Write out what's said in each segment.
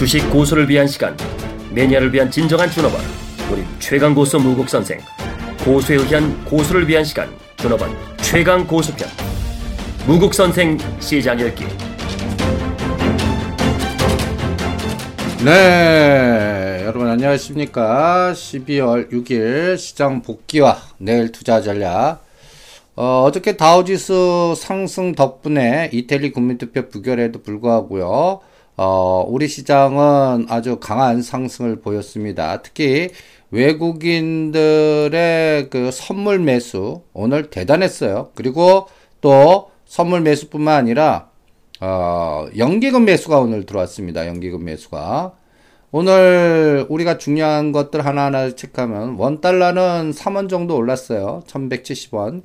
주식 고수를 위한 시간 매니아를 위한 진정한 준업원 우리 최강 고수 무국 선생 고수에 의한 고수를 위한 시간 준업원 최강 고수편 무국 선생 시장 열기 네, 여러분 안녕하십니까? 12월 6일 시장 복귀와 내일 투자 전략. 어, 어저께 다우지수 상승 덕분에 이태리 국민투표 부결에도 불구하고요. 어, 우리 시장은 아주 강한 상승을 보였습니다. 특히 외국인들의 그 선물 매수 오늘 대단했어요. 그리고 또 선물 매수뿐만 아니라 어, 연기금 매수가 오늘 들어왔습니다. 연기금 매수가. 오늘 우리가 중요한 것들 하나하나 체크하면 원 달러는 3원 정도 올랐어요. 1170원.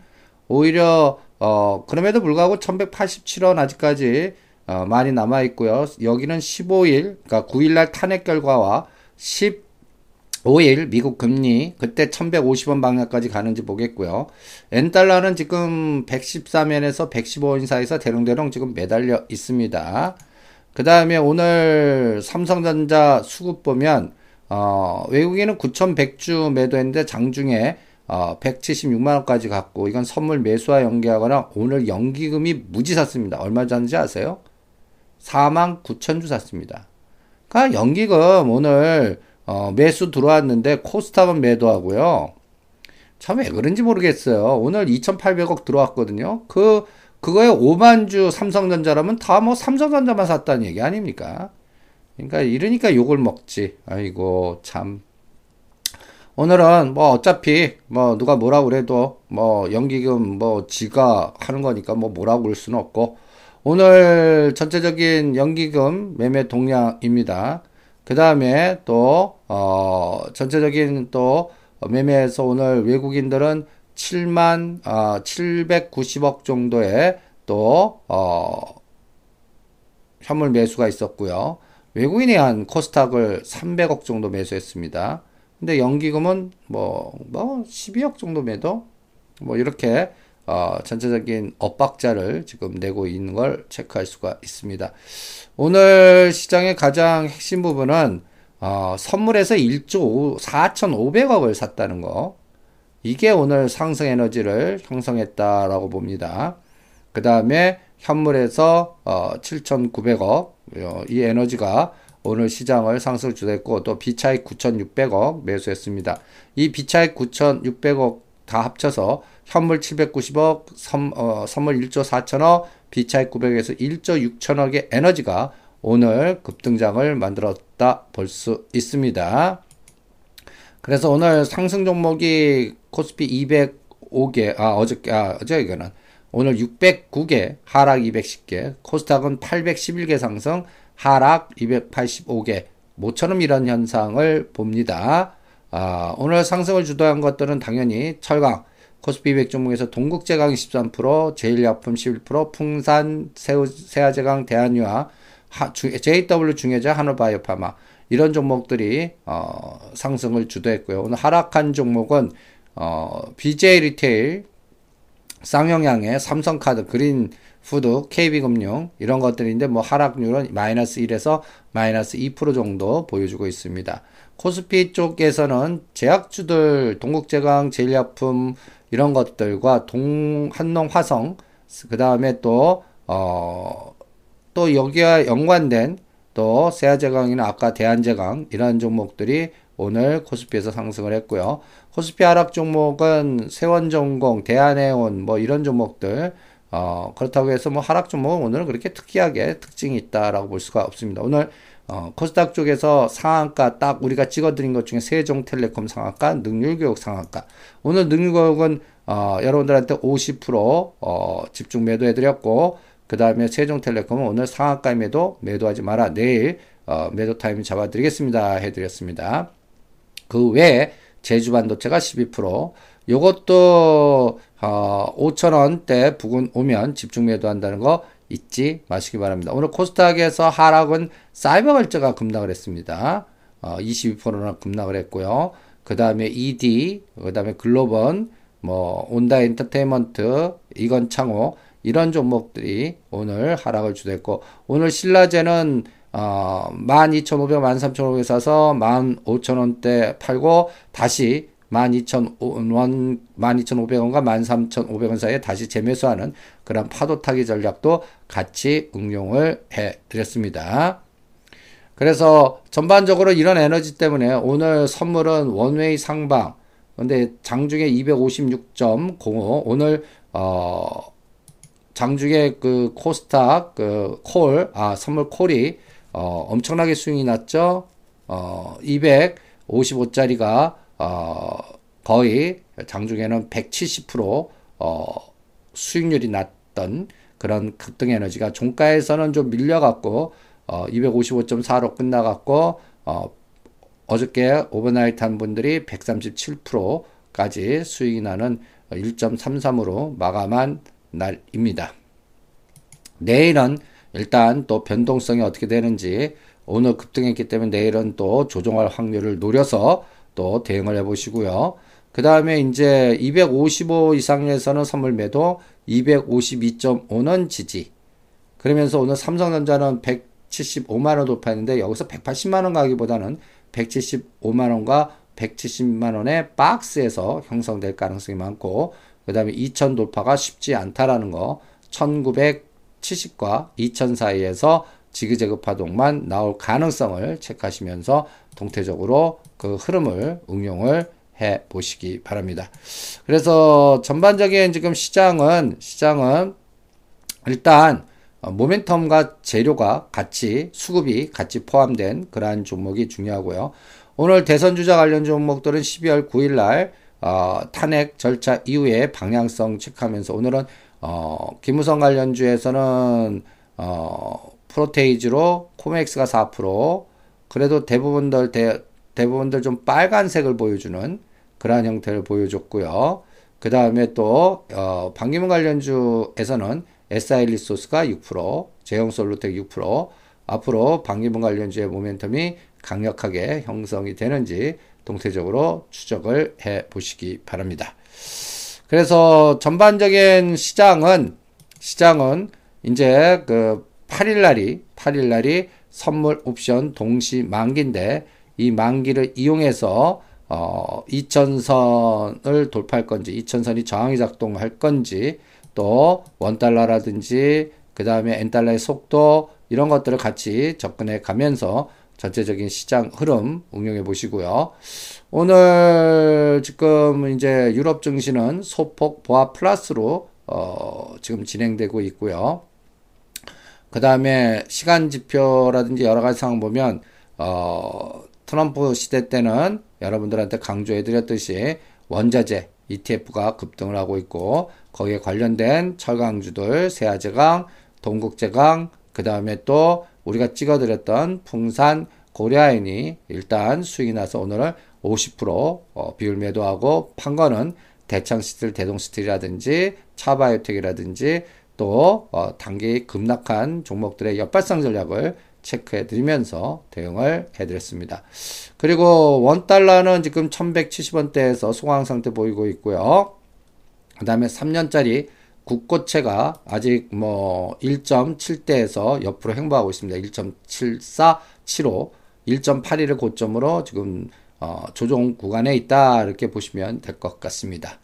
오히려 어 그럼에도 불구하고 1187원 아직까지 어, 많이 남아 있고요. 여기는 15일 그러니까 9일 날 탄핵 결과와 15일 미국 금리 그때 1150원 방향까지 가는지 보겠고요. 엔 달러는 지금 114면에서 115원 사이에서 대롱대롱 지금 매달려 있습니다. 그 다음에 오늘 삼성전자 수급 보면 어, 외국인은 9,100주 매도했는데 장중에 어, 176만원까지 갔고, 이건 선물 매수와 연계하거나 오늘 연기금이 무지 샀습니다. 얼마 줬는지 아세요? 4만 9천 주 샀습니다. 그러니까 연기금 오늘 어, 매수 들어왔는데 코스닥은 매도하고요. 참 왜 그런지 모르겠어요. 오늘 2,800억 들어왔거든요. 그 그거에 5만 주 삼성전자라면 다 뭐 삼성전자만 샀다는 얘기 아닙니까? 그러니까 이러니까 욕을 먹지. 아이고 참. 오늘은 뭐 어차피 뭐 누가 뭐라고 그래도 뭐 연기금 뭐 지가 하는 거니까 뭐 뭐라고 그럴 수는 없고 오늘 전체적인 연기금 매매 동향입니다. 그 다음에 또, 어, 전체적인 또 매매에서 오늘 외국인들은 7만, 어, 790억 정도의 또, 어, 현물 매수가 있었고요. 외국인이 한 코스닥을 300억 정도 매수했습니다. 근데 연기금은 뭐, 뭐, 12억 정도 매도? 뭐, 이렇게, 어, 전체적인 엇박자를 지금 내고 있는 걸 체크할 수가 있습니다. 오늘 시장의 가장 핵심 부분은, 어, 선물에서 1조 4,500억을 샀다는 거. 이게 오늘 상승 에너지를 형성했다라고 봅니다. 그 다음에 현물에서, 어, 7,900억. 어, 이 에너지가 오늘 시장을 상승 주도했고 또 비차익 9,600억 매수했습니다. 이 비차익 9,600억 다 합쳐서 현물 790억, 선, 어, 선물 1조 4천억, 비차익 900에서 1조 6천억의 에너지가 오늘 급등장을 만들었다 볼 수 있습니다. 그래서 오늘 상승 종목이 코스피 205개, 아, 어저께, 아, 어저께는 오늘 609개, 하락 210개, 코스닥은 811개 상승, 하락 285개, 모처럼 이런 현상을 봅니다. 아, 오늘 상승을 주도한 것들은 당연히 철강, 코스피 200 종목에서 동국제강 13%, 제일약품 11%, 풍산, 세우, 세아제강, 대한유화, 하, JW 중외제약, 한올바이오파마 이런 종목들이 어, 상승을 주도했고요. 오늘 하락한 종목은 어, BGF 리테일, 쌍용양회 삼성카드, 그린 푸드, KB금융 이런 것들인데 뭐 하락률은 마이너스 1에서 마이너스 2% 정도 보여주고 있습니다. 코스피 쪽에서는 제약주들 동국제강, 제일약품 이런 것들과 동 한농 화성 그 다음에 또 어, 또 여기와 연관된 또 세아제강이나 아까 대한제강 이런 종목들이 오늘 코스피에서 상승을 했고요. 코스피 하락 종목은 세원전공, 대한해온 뭐 이런 종목들 어, 그렇다고 해서 뭐 하락 종목은 오늘은 그렇게 특이하게 특징이 있다라고 볼 수가 없습니다. 오늘 어, 코스닥 쪽에서 상한가 딱 우리가 찍어드린 것 중에 세종텔레콤 상한가, 능률교육 상한가. 오늘 능률교육은 어, 여러분들한테 50% 어, 집중 매도해드렸고 그 다음에 세종텔레콤은 오늘 상한가 매도 매도하지 마라. 내일 어, 매도 타임 잡아드리겠습니다. 해드렸습니다. 그 외에 제주반도체가 12%, 요것도 어, 5천원대 부근 오면 집중 매도한다는 거 잊지 마시기 바랍니다. 오늘 코스닥에서 하락은 사이버걸제가 급락을 했습니다. 어, 22%나 급락을 했고요. 그 다음에 ED, 그 다음에 글로번, 뭐 온다 엔터테인먼트, 이건 창호 이런 종목들이 오늘 하락을 주도했고 오늘 신라제는 어, 12,500, 13,500 사서 15,000원대 팔고 다시 12,000원, 12,500원과 13,500원 사이에 다시 재매수하는 그런 파도 타기 전략도 같이 응용을 해 드렸습니다. 그래서 전반적으로 이런 에너지 때문에 오늘 선물은 원웨이 상방. 근데 장중에 256.05 오늘 어 장중에 그 코스닥 그 콜, 아 선물 콜이 어 엄청나게 수익이 났죠. 어 255짜리가 어 거의 장중에는 170%어 수익률이 났 던 그런 급등 에너지가 종가에서는 좀 밀려갖고 어, 255.4로 끝나갔고, 어, 어저께 오버나이트 한 분들이 137%까지 수익이 나는 1.33으로 마감한 날입니다. 내일은 일단 또 변동성이 어떻게 되는지 오늘 급등했기 때문에 내일은 또 조정할 확률을 노려서 또 대응을 해 보시고요. 그 다음에 이제 255 이상에서는 선물 매도, 252.5는 지지. 그러면서 오늘 삼성전자는 100 175만 원 돌파했는데 여기서 180만 원 가기보다는 175만 원과 170만 원의 박스에서 형성될 가능성이 많고 그 다음에 2000 돌파가 쉽지 않다라는 거 1970과 2000 사이에서 지그재그 파동만 나올 가능성을 체크하시면서 동태적으로 그 흐름을 응용을 해 보시기 바랍니다. 그래서 전반적인 지금 시장은 시장은 일단 어, 모멘텀과 재료가 같이 수급이 같이 포함된 그러한 종목이 중요하고요. 오늘 대선 주자 관련 종목들은 12월 9일 날 어, 탄핵 절차 이후에 방향성 체크하면서 오늘은 어, 김무성 관련주에서는 어, 프로테이즈로 코맥스가 4% 그래도 대부분들 대, 대부분들 좀 빨간색을 보여주는 그러한 형태를 보여줬고요. 그 다음에 또 어, 방기문 관련주에서는 SI 리소스가 6%, 제형 솔루텍 6%, 앞으로 방기문 관련주의 모멘텀이 강력하게 형성이 되는지 동태적으로 추적을 해 보시기 바랍니다. 그래서 전반적인 시장은 시장은 이제 그 8일 날이 8일 날이 선물 옵션 동시 만기인데 이 만기를 이용해서 어 2000선을 돌파할 건지 2000선이 저항이 작동할 건지 또 원달러라든지 그 다음에 엔달러의 속도 이런 것들을 같이 접근해 가면서 전체적인 시장 흐름 응용해 보시고요. 오늘 지금 이제 유럽 증시는 소폭 보합 플러스로 어 지금 진행되고 있고요. 그 다음에 시간 지표라든지 여러 가지 상황 보면 어 트럼프 시대 때는 여러분들한테 강조해 드렸듯이 원자재 ETF가 급등을 하고 있고 거기에 관련된 철강주들 세아제강, 동국제강, 그 다음에 또 우리가 찍어드렸던 풍산 고려아인이 일단 수익이 나서 오늘은 50% 어, 비율 매도하고 판 거는 대창스틸, 대동스틸이라든지 차바이오텍이라든지 또 어, 단기 급락한 종목들의 역발상 전략을 체크해 드리면서 대응을 해 드렸습니다. 그리고 원달러는 지금 1170원대에서 소강 상태 보이고 있고요. 그 다음에 3년짜리 국고채가 아직 뭐 1.7대에서 옆으로 행보하고 있습니다. 1.7475, 1.81을 고점으로 지금 어, 조정 구간에 있다 이렇게 보시면 될 것 같습니다.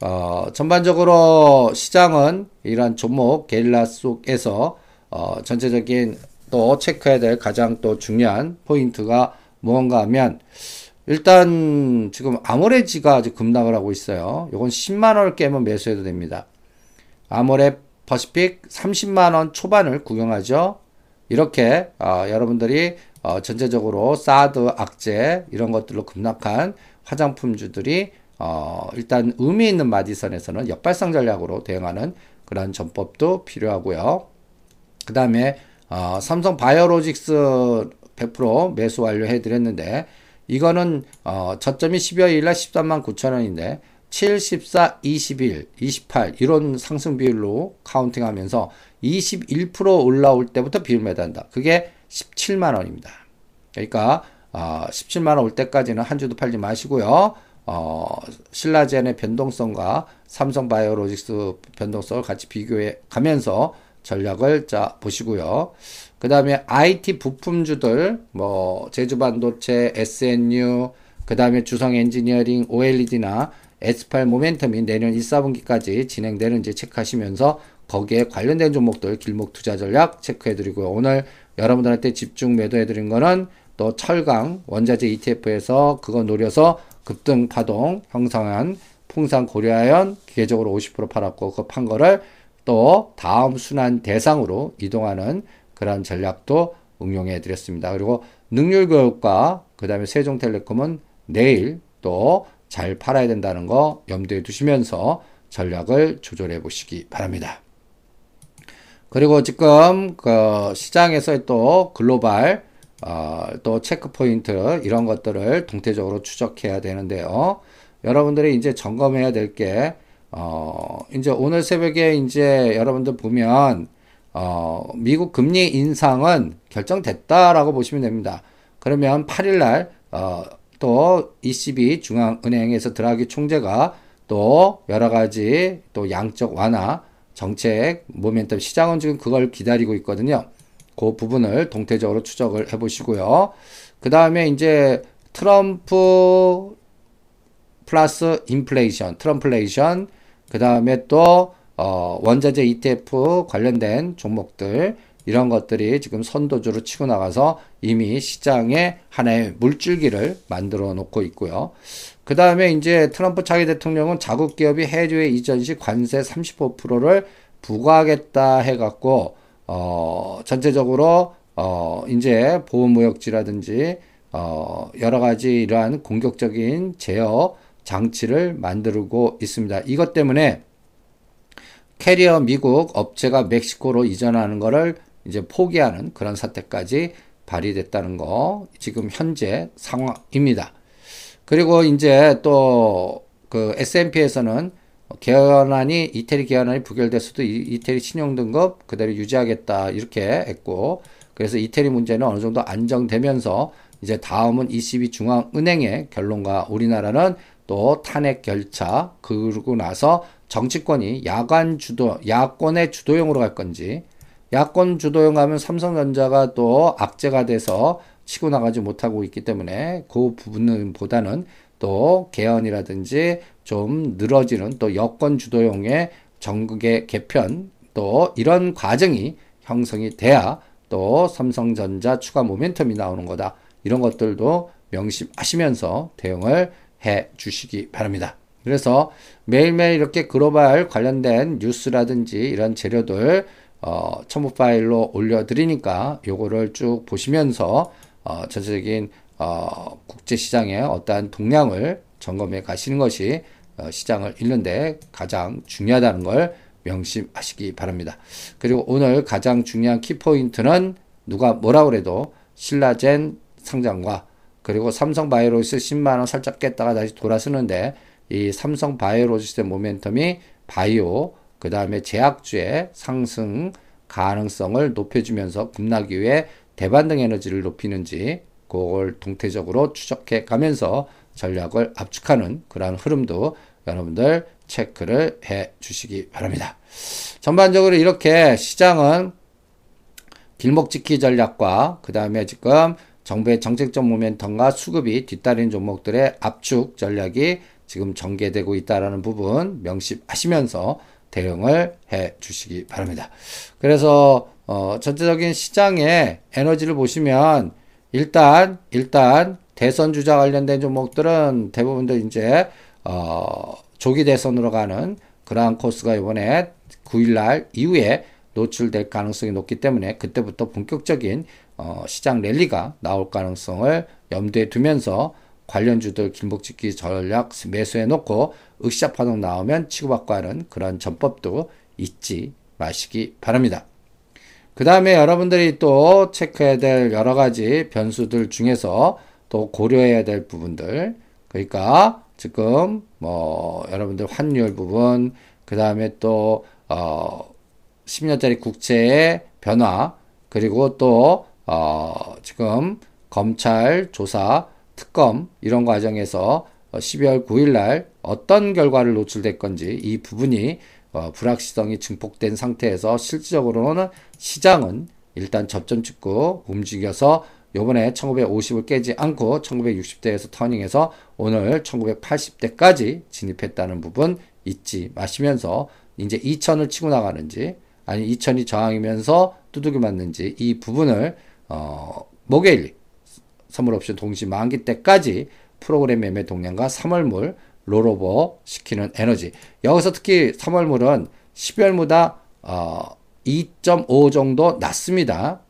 어, 전반적으로 시장은 이러한 종목 게릴라 속에서 어, 전체적인 또 체크해야 될 가장 또 중요한 포인트가 무언가 하면 일단 지금 아모레G가 아직 급락을 하고 있어요. 이건 10만 원을 깨면 매수해도 됩니다. 아모레 퍼시픽 30만 원 초반을 구경하죠. 이렇게 어, 여러분들이 어, 전체적으로 사드, 악재 이런 것들로 급락한 화장품주들이 어, 일단 의미 있는 마디선에서는 역발상 전략으로 대응하는 그런 전법도 필요하고요. 그 다음에 어, 삼성 바이오로직스 100% 매수 완료해 드렸는데 이거는 어, 저점이 12월 1일 날 13만 9천 원인데 7, 14, 21, 28 이런 상승 비율로 카운팅 하면서 21% 올라올 때부터 비율 매단다. 그게 17만 원입니다. 그러니까 어, 17만 원 올 때까지는 한 주도 팔지 마시고요. 어, 신라젠의 변동성과 삼성바이오로직스 변동성을 같이 비교해 가면서 전략을 짜 보시고요. 그 다음에 IT 부품주들, 뭐, 제주반도체, SNU, 그 다음에 주성 엔지니어링, OLED나 S8 모멘텀이 내년 1, 4분기까지 진행되는지 체크하시면서 거기에 관련된 종목들 길목 투자 전략 체크해드리고요. 오늘 여러분들한테 집중 매도해드린 거는 또 철강 원자재 ETF에서 그거 노려서 급등 파동 형성한 풍산 고려아연 기계적으로 50% 팔았고 그 판 거를 또 다음 순환 대상으로 이동하는 그런 전략도 응용해 드렸습니다. 그리고 능률교육과 그 다음에 세종텔레콤은 내일 또 잘 팔아야 된다는 거 염두에 두시면서 전략을 조절해 보시기 바랍니다. 그리고 지금 그 시장에서 또 글로벌 어, 또 체크 포인트 이런 것들을 동태적으로 추적해야 되는데요. 여러분들이 이제 점검해야 될게 어, 이제 오늘 새벽에 이제 여러분들 보면 어, 미국 금리 인상은 결정됐다라고 보시면 됩니다. 그러면 8일 날 어, 또 ECB 중앙은행에서 드라기 총재가 또 여러 가지 또 양적 완화 정책 모멘텀 시장은 지금 그걸 기다리고 있거든요. 그 부분을 동태적으로 추적을 해 보시고요. 그 다음에 이제 트럼프 플러스 인플레이션, 트럼플레이션, 그 다음에 또 어, 원자재 ETF 관련된 종목들 이런 것들이 지금 선도주로 치고 나가서 이미 시장에 하나의 물줄기를 만들어 놓고 있고요. 그 다음에 이제 트럼프 차기 대통령은 자국 기업이 해외 이전 시 관세 35%를 부과하겠다 해갖고 어, 전체적으로 어, 이제 보호무역지라든지 어, 여러 가지 이러한 공격적인 제어 장치를 만들고 있습니다. 이것 때문에 캐리어 미국 업체가 멕시코로 이전하는 것을 이제 포기하는 그런 사태까지 발휘됐다는 거 지금 현재 상황입니다. 그리고 이제 또 그 S&P에서는 개헌안이 이태리 개헌안이 부결됐어도 이 태리 신용 등급 그대로 유지하겠다 이렇게 했고 그래서 이태리 문제는 어느 정도 안정되면서 이제 다음은 ECB 중앙은행의 결론과 우리나라는 또 탄핵 결차 그러고 나서 정치권이 야간 주도 야권의 주도형으로 갈 건지 야권 주도형 가면 삼성전자가 또 악재가 돼서 치고 나가지 못하고 있기 때문에 그 부분보다는 또 개헌이라든지 좀 늘어지는 또 여권 주도형의 전국의 개편 또 이런 과정이 형성이 돼야 또 삼성전자 추가 모멘텀이 나오는 거다. 이런 것들도 명심하시면서 대응을 해 주시기 바랍니다. 그래서 매일매일 이렇게 글로벌 관련된 뉴스라든지 이런 재료들 어, 첨부 파일로 올려드리니까 요거를 쭉 보시면서 어, 전체적인 어, 국제 시장의 어떠한 동향을 점검해 가시는 것이 어, 시장을 읽는데 가장 중요하다는 걸 명심하시기 바랍니다. 그리고 오늘 가장 중요한 키포인트는 누가 뭐라 그래도 신라젠 상장과 그리고 삼성 바이오로스 10만원 살짝 깼다가 다시 돌아서는데 이 삼성 바이오로스의 모멘텀이 바이오 그 다음에 제약주의 상승 가능성을 높여주면서 급락기 위해 대반등 에너지를 높이는지 그걸 동태적으로 추적해 가면서 전략을 압축하는 그러한 흐름도 여러분들 체크를 해 주시기 바랍니다. 전반적으로 이렇게 시장은 길목 지키 전략과 그 다음에 지금 정부의 정책적 모멘텀과 수급이 뒤따르는 종목들의 압축 전략이 지금 전개되고 있다라는 부분 명심하시면서 대응을 해 주시기 바랍니다. 그래서 어, 전체적인 시장의 에너지를 보시면 일단 일단 대선 주자 관련된 종목들은 대부분들 이제 어, 조기 대선으로 가는 그러한 코스가 이번에 9일 날 이후에 노출될 가능성이 높기 때문에 그때부터 본격적인 어, 시장 랠리가 나올 가능성을 염두에 두면서 관련주들 길목짓기 전략 매수해 놓고 으쌰 파동 나오면 치고받고 하는 그런 전법도 잊지 마시기 바랍니다. 그 다음에 여러분들이 또 체크해야 될 여러 가지 변수들 중에서 또 고려해야 될 부분들 그러니까 지금 뭐 여러분들 환율 부분 그 다음에 또 어, 10년짜리 국채의 변화 그리고 또 어, 지금 검찰 조사 특검 이런 과정에서 12월 9일 날 어떤 결과를 노출될 건지 이 부분이 어, 불확실성이 증폭된 상태에서 실질적으로는 시장은 일단 접전 찍고 움직여서 요번에 1950을 깨지 않고 1960대에서 터닝해서 오늘 1980대까지 진입했다는 부분 잊지 마시면서 이제 2000을 치고 나가는지 아니 2000이 저항이면서 두둑이 맞는지 이 부분을 어 목요일 선물 옵션 동시 만기 때까지 프로그램 매매 동량과 3월물 롤오버 시키는 에너지. 여기서 특히 3월물은 12월보다 어, 2.5 정도 낮습니다.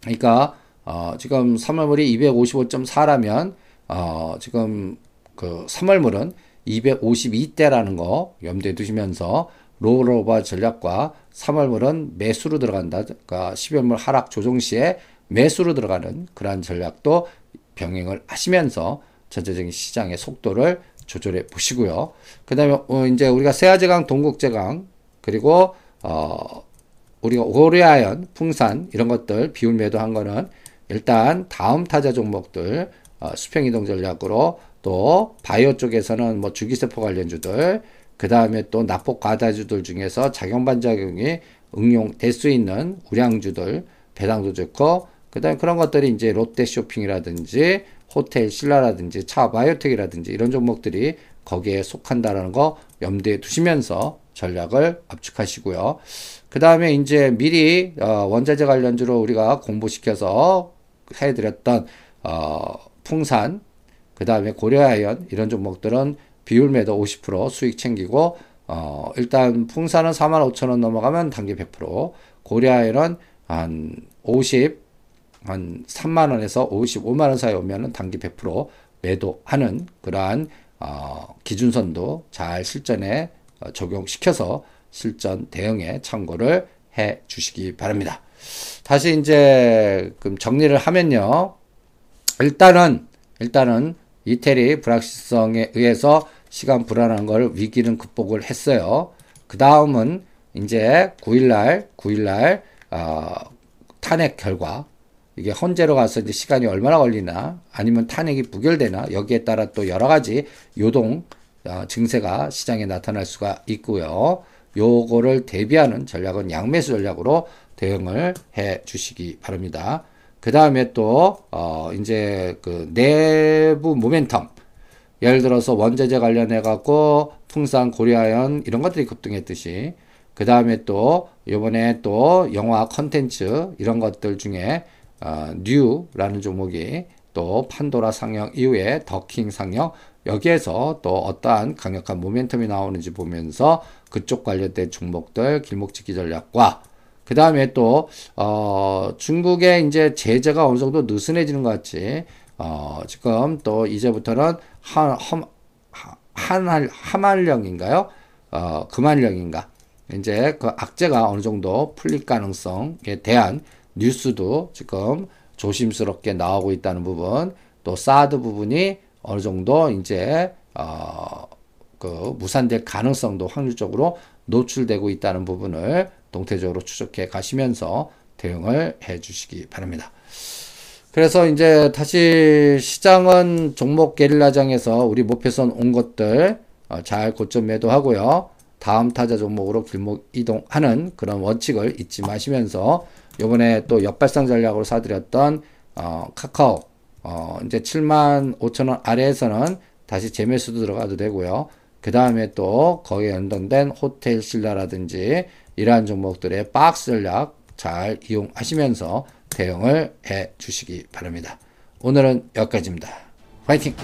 그러니까 어, 지금 3월물이 255.4라면 어, 지금 그 3월물은 252대라는 거 염두에 두시면서 롤오버 전략과 3월물은 매수로 들어간다. 그러니까 12월물 하락 조정 시에 매수로 들어가는 그러한 전략도 병행을 하시면서 전체적인 시장의 속도를 조절해 보시고요. 그 다음에 어, 이제 우리가 세아제강, 동국제강 그리고 어 우리가 오리아연, 풍산 이런 것들 비율 매도한 거는 일단 다음 타자 종목들 어, 수평 이동 전략으로 또 바이오 쪽에서는 뭐 주기세포 관련주들 그 다음에 또 납폭 과다주들 중에서 작용 반작용이 응용될 수 있는 우량주들 배당도 좋고 그 다음에 그런 것들이 이제 롯데 쇼핑이라든지 호텔 신라라든지 차 바이오텍이라든지 이런 종목들이 거기에 속한다라는 거 염두에 두시면서 전략을 압축하시고요. 그 다음에 이제 미리 어, 원자재 관련주로 우리가 공부시켜서 해드렸던 어, 풍산, 그 다음에 고려아연 이런 종목들은 비율 매도 50% 수익 챙기고 어, 일단 풍산은 45,000원 넘어가면 단기 100%, 고려아연은 한 50, 한 3만 원에서 55만 원 사이 오면은 단기 100% 매도하는 그러한 어, 기준선도 잘 실전에 어, 적용시켜서 실전 대응에 참고를 해 주시기 바랍니다. 다시 이제 그 정리를 하면요. 일단은 일단은 이태리 불확실성에 의해서 시간 불안한 걸 위기는 극복을 했어요. 그 다음은 이제 9일날 9일날 어, 탄핵 결과 이게 헌재로 가서 이제 시간이 얼마나 걸리나 아니면 탄핵이 부결되나 여기에 따라 또 여러 가지 요동 어, 증세가 시장에 나타날 수가 있고요. 요거를 대비하는 전략은 양매수 전략으로 대응을 해 주시기 바랍니다. 그 다음에 또, 어, 이제 그 내부 모멘텀. 예를 들어서 원자재 관련해갖고 풍산, 고려아연 이런 것들이 급등했듯이 그 다음에 또 요번에 또 영화 컨텐츠 이런 것들 중에 어, 뉴라는 종목이 또 판도라 상영 이후에 더킹 상영 여기에서 또 어떠한 강력한 모멘텀이 나오는지 보면서 그쪽 관련된 종목들 길목지기 전략과 그 다음에 또 어, 중국의 이제 제재가 어느 정도 느슨해지는 것 같이 어, 지금 또 이제부터는 한, 한, 한, 하말령인가요? 어, 금한령인가? 이제 그 악재가 어느 정도 풀릴 가능성에 대한 뉴스도 지금 조심스럽게 나오고 있다는 부분, 또 사드 부분이 어느 정도 이제 어, 그 무산될 가능성도 확률적으로 노출되고 있다는 부분을 동태적으로 추적해 가시면서 대응을 해 주시기 바랍니다. 그래서 이제 다시 시장은 종목 게릴라장에서 우리 목표선 온 것들 어, 잘 고점 매도하고요. 다음 타자 종목으로 길목 이동하는 그런 원칙을 잊지 마시면서 요번에 또 역발상 전략으로 사드렸던 어, 카카오 어, 이제 7만 5천 원 아래에서는 다시 재매수도 들어가도 되고요. 그 다음에 또 거기에 연동된 호텔 신라라든지 이러한 종목들의 박스 전략 잘 이용하시면서 대응을 해 주시기 바랍니다. 오늘은 여기까지입니다. 파이팅!